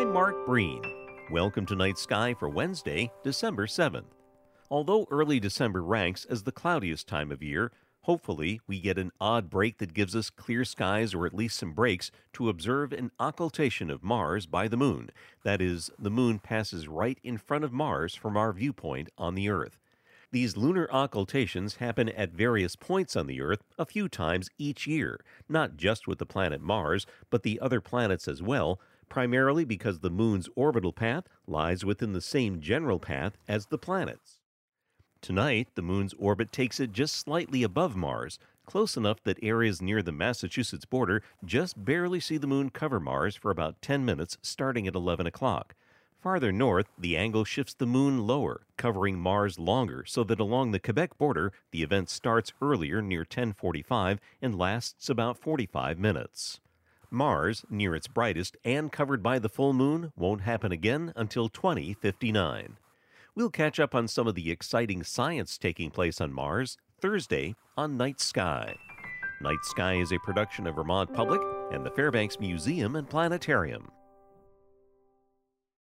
I'm Mark Breen. Welcome to Night Sky for Wednesday, December 7th. Although early December ranks as the cloudiest time of year, hopefully we get an odd break that gives us clear skies or at least some breaks to observe an occultation of Mars by the moon. That is, the moon passes right in front of Mars from our viewpoint on the Earth. These lunar occultations happen at various points on the Earth a few times each year, not just with the planet Mars, but the other planets as well, primarily because the moon's orbital path lies within the same general path as the planets. Tonight, the moon's orbit takes it just slightly above Mars, close enough that areas near the Massachusetts border just barely see the moon cover Mars for about 10 minutes starting at 11 o'clock. Farther north, the angle shifts the moon lower, covering Mars longer, so that along the Quebec border, the event starts earlier near 1045 and lasts about 45 minutes. Mars, near its brightest and covered by the full moon, won't happen again until 2059. We'll catch up on some of the exciting science taking place on Mars Thursday on Night Sky. Night Sky is a production of Vermont Public and the Fairbanks Museum and Planetarium.